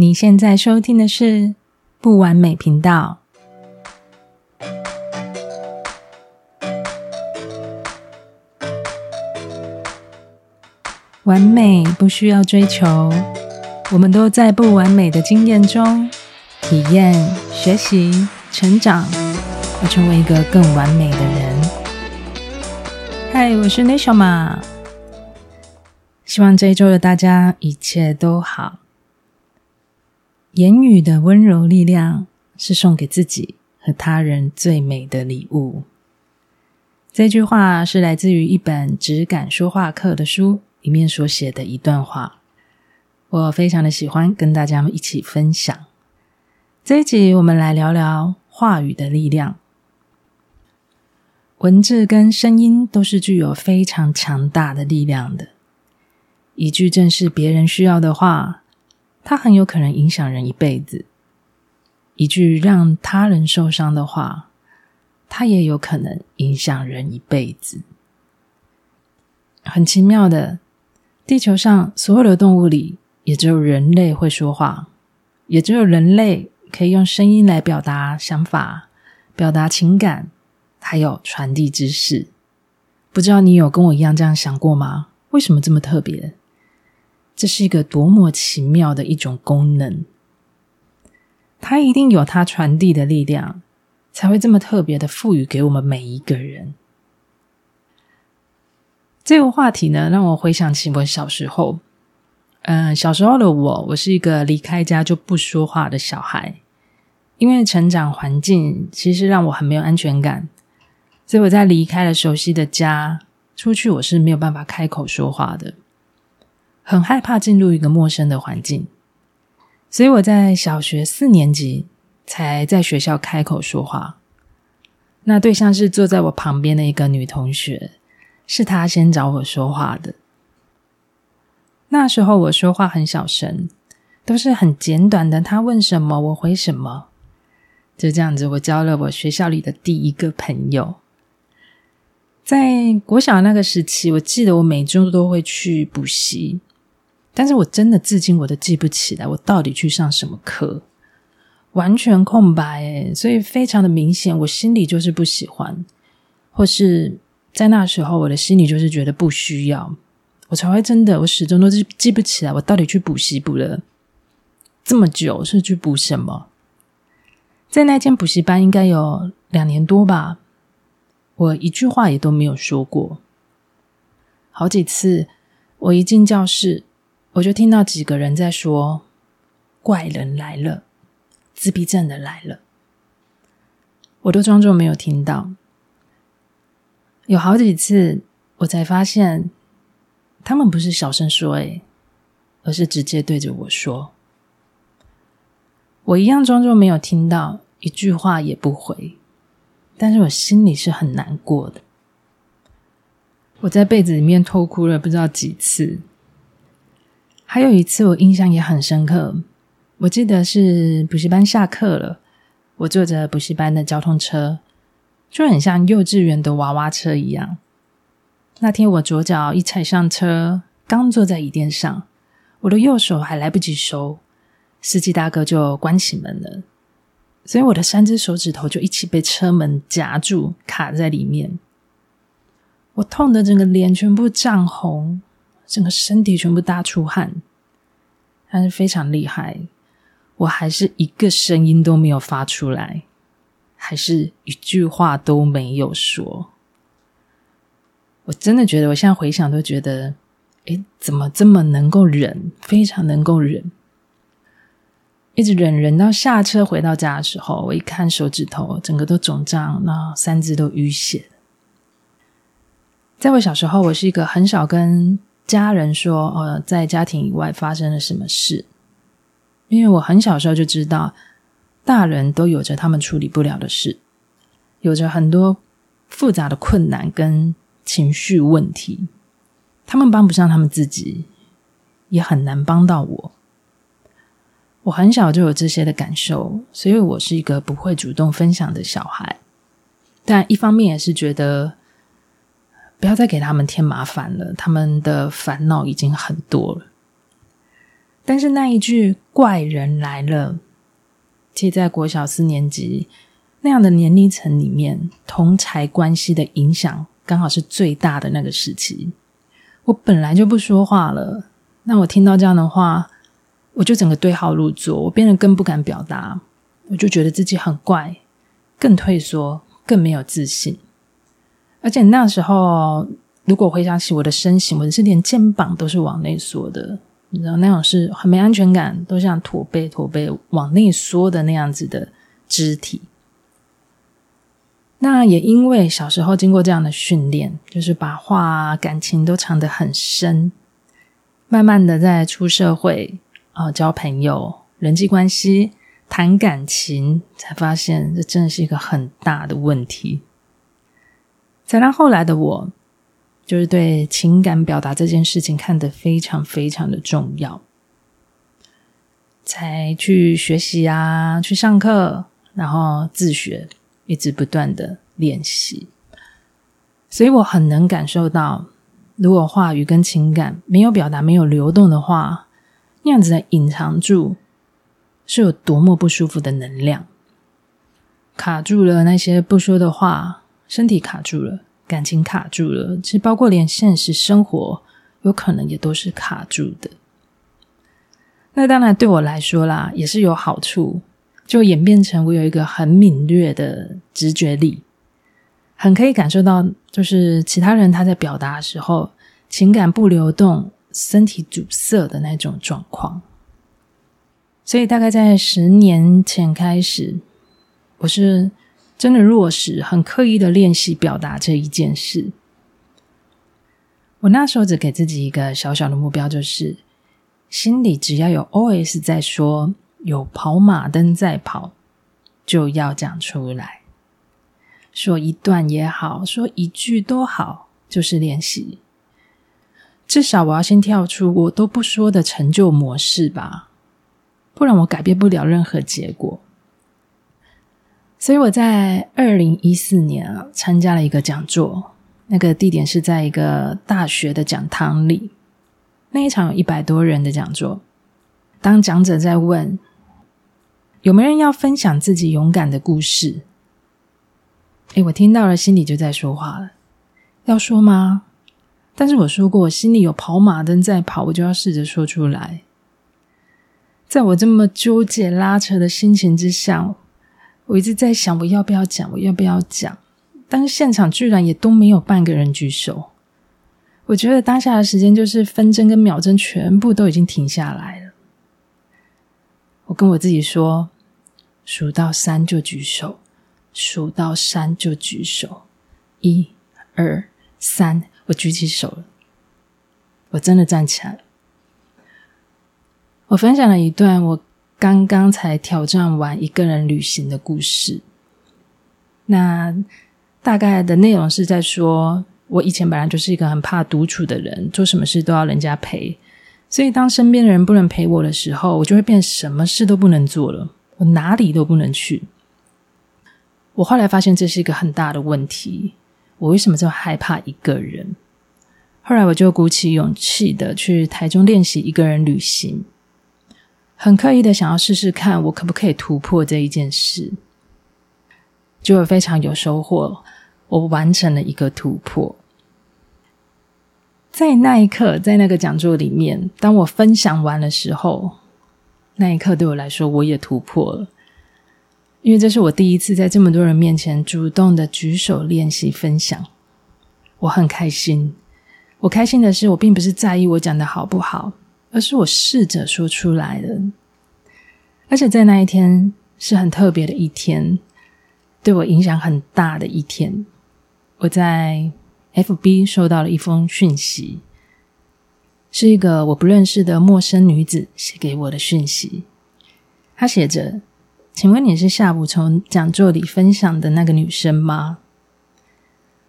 你现在收听的是不完美频道。完美不需要追求，我们都在不完美的经验中体验、学习、成长，而成为一个更完美的人。嗨，我是内小马，希望这一周的大家一切都好。言语的温柔力量是送给自己和他人最美的礼物。这句话是来自于一本《质感说话课》的书里面所写的一段话，我非常的喜欢，跟大家一起分享。这一集我们来聊聊话语的力量。文字跟声音都是具有非常强大的力量的。一句正是别人需要的话。它很有可能影响人一辈子。一句让他人受伤的话，它也有可能影响人一辈子。很奇妙的，地球上所有的动物里，也只有人类会说话，也只有人类可以用声音来表达想法、表达情感，还有传递知识。不知道你有跟我一样这样想过吗？为什么这么特别？这是一个多么奇妙的一种功能，它一定有它传递的力量，才会这么特别的赋予给我们每一个人。这个话题呢，让我回想起我小时候。嗯、小时候的我，我是一个离开家就不说话的小孩，因为成长环境其实让我很没有安全感，所以我在离开了熟悉的家，出去我是没有办法开口说话的。很害怕进入一个陌生的环境，所以我在小学四年级才在学校开口说话。那对象是坐在我旁边的一个女同学，是她先找我说话的。那时候我说话很小声，都是很简短的，她问什么我回什么，就这样子，我交了我学校里的第一个朋友。在国小那个时期，我记得我每周都会去补习。但是我真的至今我都记不起来，我到底去上什么课，完全空白诶，所以非常的明显，我心里就是不喜欢，或是在那时候我的心里就是觉得不需要，我才会真的，我始终都是记不起来，我到底去补习补了。这么久是去补什么？在那间补习班应该有两年多吧，我一句话也都没有说过，好几次我一进教室。我就听到几个人在说：“怪人来了，自闭症的来了。”我都装作没有听到。有好几次，我才发现，他们不是小声说，诶，而是直接对着我说。我一样装作没有听到，一句话也不回，但是我心里是很难过的。我在被子里面偷哭了不知道几次。还有一次，我印象也很深刻。我记得是补习班下课了，我坐着补习班的交通车，就很像幼稚园的娃娃车一样。那天我左脚一踩上车，刚坐在椅垫上，我的右手还来不及收，司机大哥就关起门了，所以我的三只手指头就一起被车门夹住，卡在里面。我痛得整个脸全部涨红。整个身体全部大出汗，但是非常厉害，我还是一个声音都没有发出来，还是一句话都没有说。我真的觉得，我现在回想都觉得，诶，怎么这么能够忍？非常能够忍，一直忍忍到下车回到家的时候，我一看手指头，整个都肿胀，那三只都淤血。在我小时候，我是一个很少跟家人说：“呃，在家庭以外发生了什么事？”因为我很小时候就知道，大人都有着他们处理不了的事，有着很多复杂的困难跟情绪问题，他们帮不上他们自己，也很难帮到我。我很小就有这些的感受，所以我是一个不会主动分享的小孩。但一方面也是觉得。不要再给他们添麻烦了，他们的烦恼已经很多了。但是那一句“怪人来了”，其实在国小四年级那样的年龄层里面，同才关系的影响刚好是最大的那个时期。我本来就不说话了，那我听到这样的话，我就整个对号入座，我变得更不敢表达，我就觉得自己很怪，更退缩，更没有自信。而且那时候，如果回想起我的身形，我是连肩膀都是往内缩的，你知道那种是很没安全感，都像驼背驼背往内缩的那样子的肢体。那也因为小时候经过这样的训练，就是把话感情都藏得很深，慢慢的在出社会啊、交朋友、人际关系、谈感情，才发现这真的是一个很大的问题。再让后来的我，就是对情感表达这件事情看得非常非常的重要，才去学习啊，去上课，然后自学。一直不断的练习，所以我很能感受到，如果话语跟情感没有表达、没有流动的话，那样子的隐藏住是有多么不舒服的能量，卡住了那些不说的话，身体卡住了，感情卡住了，其实包括连现实生活有可能也都是卡住的。那当然对我来说啦，也是有好处。就演变成我有一个很敏锐的直觉力，很可以感受到，就是其他人他在表达的时候，情感不流动、身体阻塞的那种状况。所以大概在十年前开始，我是真的落实，很刻意的练习表达这一件事。我那时候只给自己一个小小的目标，就是心里只要有 OS 在说。有跑马灯在跑，就要讲出来。说一段也好，说一句都好，就是练习。至少我要先跳出我都不说的成就模式吧，不然我改变不了任何结果。所以我在二零一四年啊，参加了一个讲座，那个地点是在一个大学的讲堂里。那一场有一百多人的讲座，当讲者在问。有没有人要分享自己勇敢的故事？诶，我听到了，心里就在说话了。要说吗？但是我说过，我心里有跑马灯在跑，我就要试着说出来。在我这么纠结拉扯的心情之下，我一直在想，我要不要讲？我要不要讲？当现场居然也都没有半个人举手，我觉得当下的时间就是分针跟秒针全部都已经停下来了。我跟我自己说，数到三就举手，数到三就举手，一、二、三，我举起手了，我真的站起来了。我分享了一段我刚刚才挑战完一个人旅行的故事。那大概的内容是在说，我以前本来就是一个很怕独处的人，做什么事都要人家陪。所以，当身边的人不能陪我的时候，我就会变什么事都不能做了，我哪里都不能去。我后来发现这是一个很大的问题。我为什么这么害怕一个人？后来我就鼓起勇气的去台中练习一个人旅行，很刻意的想要试试看我可不可以突破这一件事，就会非常有收获。我完成了一个突破。在那一刻，在那个讲座里面，当我分享完的时候，那一刻对我来说，我也突破了，因为这是我第一次在这么多人面前主动的举手练习分享，我很开心。我开心的是，我并不是在意我讲的好不好，而是我试着说出来的。而且在那一天是很特别的一天，对我影响很大的一天。我在。FB 收到了一封讯息，是一个我不认识的陌生女子写给我的讯息。她写着：“请问你是下午从讲座里分享的那个女生吗？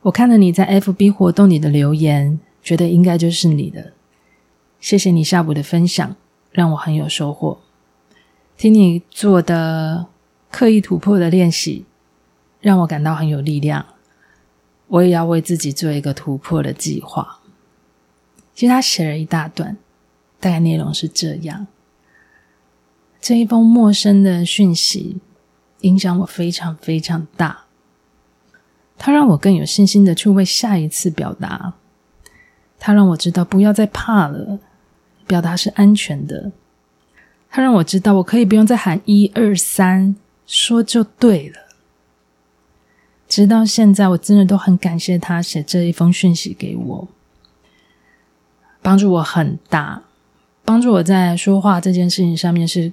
我看了你在 FB 活动里的留言，觉得应该就是你的。谢谢你下午的分享，让我很有收获。听你做的刻意突破的练习，让我感到很有力量。”我也要为自己做一个突破的计划。其实他写了一大段，大概内容是这样：这一封陌生的讯息影响我非常非常大。它让我更有信心的去为下一次表达。他让我知道不要再怕了，表达是安全的。他让我知道我可以不用再喊一二三，说就对了。直到现在，我真的都很感谢他写这一封讯息给我，帮助我很大，帮助我在说话这件事情上面是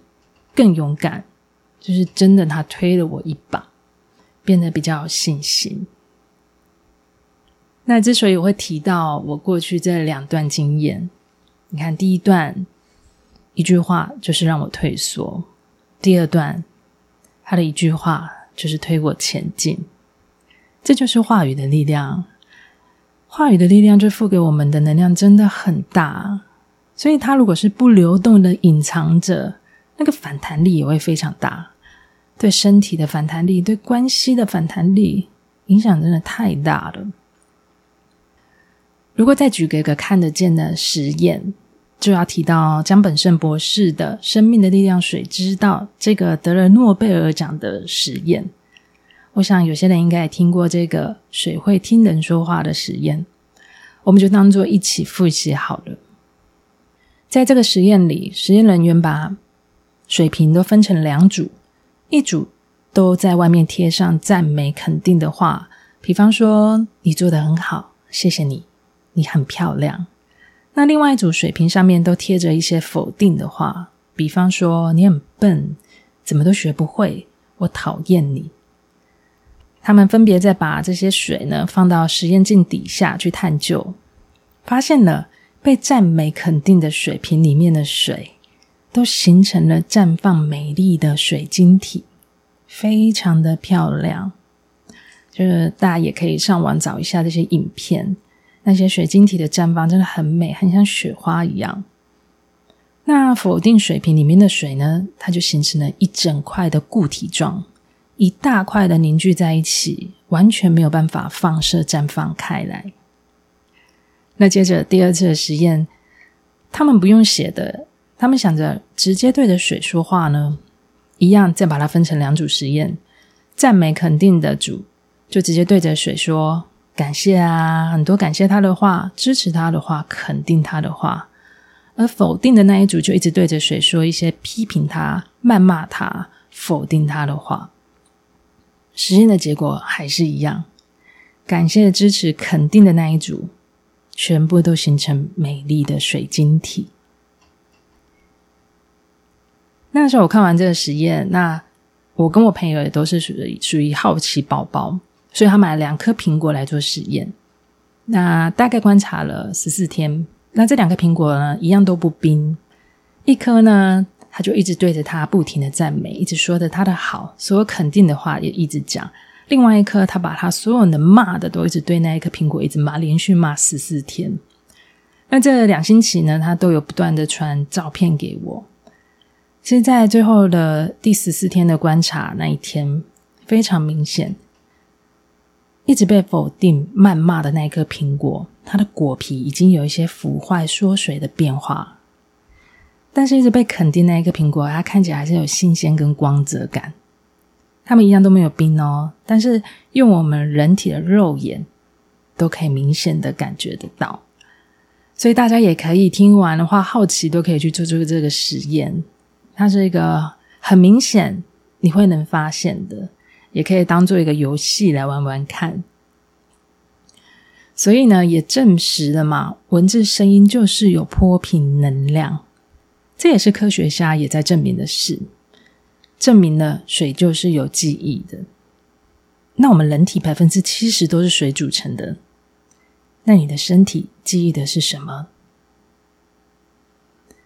更勇敢，就是真的他推了我一把，变得比较有信心。那之所以我会提到我过去这两段经验，你看第一段一句话就是让我退缩，第二段他的一句话就是推我前进。这就是话语的力量，话语的力量就付给我们的能量真的很大，所以它如果是不流动的隐藏着，那个反弹力也会非常大，对身体的反弹力，对关系的反弹力，影响真的太大了。如果再举个一个看得见的实验，就要提到江本胜博士的《生命的力量水之道》这个得了诺贝尔奖的实验。我想有些人应该也听过这个水会听人说话的实验，我们就当做一起复习好了。在这个实验里，实验人员把水瓶都分成两组，一组都在外面贴上赞美肯定的话，比方说“你做得很好，谢谢你，你很漂亮”。那另外一组水瓶上面都贴着一些否定的话，比方说“你很笨，怎么都学不会，我讨厌你”。他们分别再把这些水呢放到实验镜底下去探究，发现了被赞美肯定的水瓶里面的水都形成了绽放美丽的水晶体，非常的漂亮。就是大家也可以上网找一下这些影片，那些水晶体的绽放真的很美，很像雪花一样。那否定水瓶里面的水呢，它就形成了一整块的固体状。一大块的凝聚在一起，完全没有办法放射绽放开来。那接着第二次的实验，他们不用写的，他们想着直接对着水说话呢，一样再把它分成两组实验。赞美肯定的组就直接对着水说感谢啊，很多感谢他的话，支持他的话，肯定他的话。而否定的那一组就一直对着水说一些批评他、谩骂他、否定他的话。实验的结果还是一样，感谢、支持、肯定的那一组，全部都形成美丽的水晶体。那时候我看完这个实验，那我跟我朋友也都是属于属于好奇宝宝，所以他买了两颗苹果来做实验。那大概观察了十四天，那这两颗苹果呢，一样都不冰，一颗呢。他就一直对着他不停的赞美，一直说着他的好，所有肯定的话也一直讲。另外一颗，他把他所有能骂的都一直对那一颗苹果一直骂，连续骂十四天。那这两星期呢，他都有不断的传照片给我。其实，在最后的第十四天的观察那一天，非常明显，一直被否定、谩骂的那一颗苹果，它的果皮已经有一些腐坏、缩水的变化。但是，一直被肯定那一个苹果，它看起来还是有新鲜跟光泽感。它们一样都没有冰哦，但是用我们人体的肉眼都可以明显的感觉得到。所以大家也可以听完的话，好奇都可以去做做这个实验。它是一个很明显你会能发现的，也可以当做一个游戏来玩玩看。所以呢，也证实了嘛，文字声音就是有波频能量。这也是科学家也在证明的事，证明了水就是有记忆的。那我们人体百分之七十都是水组成的，那你的身体记忆的是什么？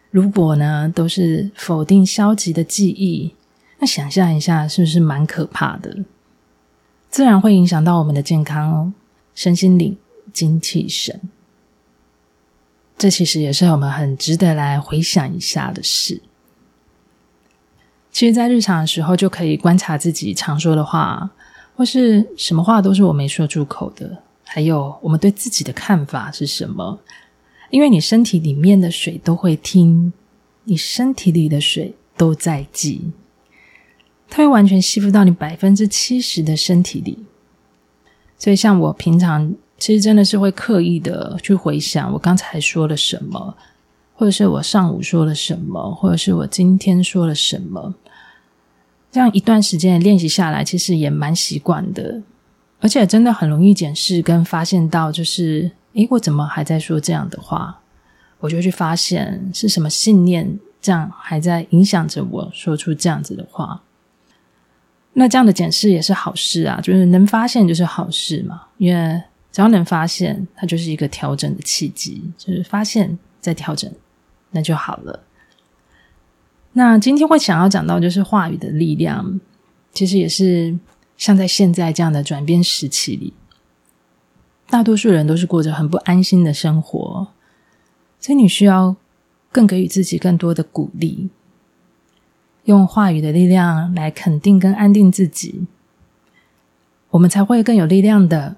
如果呢，都是否定消极的记忆，那想象一下，是不是蛮可怕的？自然会影响到我们的健康哦，身心灵、精气神。这其实也是我们很值得来回想一下的事。其实，在日常的时候就可以观察自己常说的话，或是什么话都是我没说出口的，还有我们对自己的看法是什么。因为你身体里面的水都会听，你身体里的水都在记，它会完全吸附到你百分之七十的身体里。所以，像我平常其实真的是会刻意的去回想我刚才说了什么，或者是我上午说了什么，或者是我今天说了什么。这样一段时间练习下来，其实也蛮习惯的，而且真的很容易检视跟发现到，就是，诶，我怎么还在说这样的话？我就去发现是什么信念，这样还在影响着我说出这样子的话。那这样的检视也是好事啊，就是能发现就是好事嘛。因为只要能发现，它就是一个调整的契机，就是发现再调整，那就好了。那今天会想要讲到就是话语的力量，其实也是像在现在这样的转变时期里，大多数人都是过着很不安心的生活，所以你需要更给予自己更多的鼓励。用话语的力量来肯定跟安定自己，我们才会更有力量的，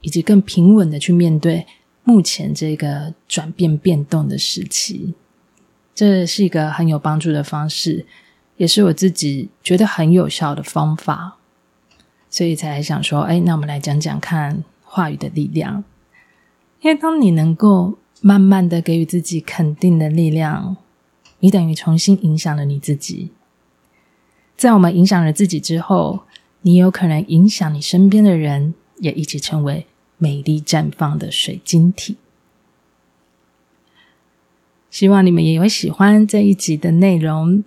以及更平稳的去面对目前这个转变变动的时期。这是一个很有帮助的方式，也是我自己觉得很有效的方法，所以才想说，哎，那我们来讲讲看话语的力量。因为当你能够慢慢的给予自己肯定的力量。你等于重新影响了你自己，在我们影响了自己之后，你有可能影响你身边的人，也一起成为美丽绽放的水晶体。希望你们也会喜欢这一集的内容。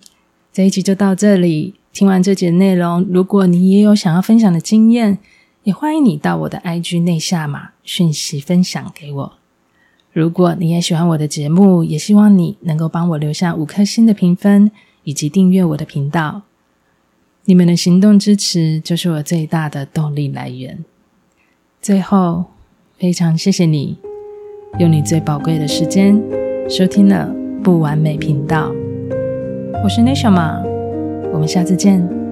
这一集就到这里，听完这集的内容，如果你也有想要分享的经验，也欢迎你到我的 IG 内下码讯息分享给我。如果你也喜欢我的节目，也希望你能够帮我留下五颗星的评分，以及订阅我的频道。你们的行动支持就是我最大的动力来源。最后，非常谢谢你用你最宝贵的时间收听了不完美频道。我是内夏玛，我们下次见。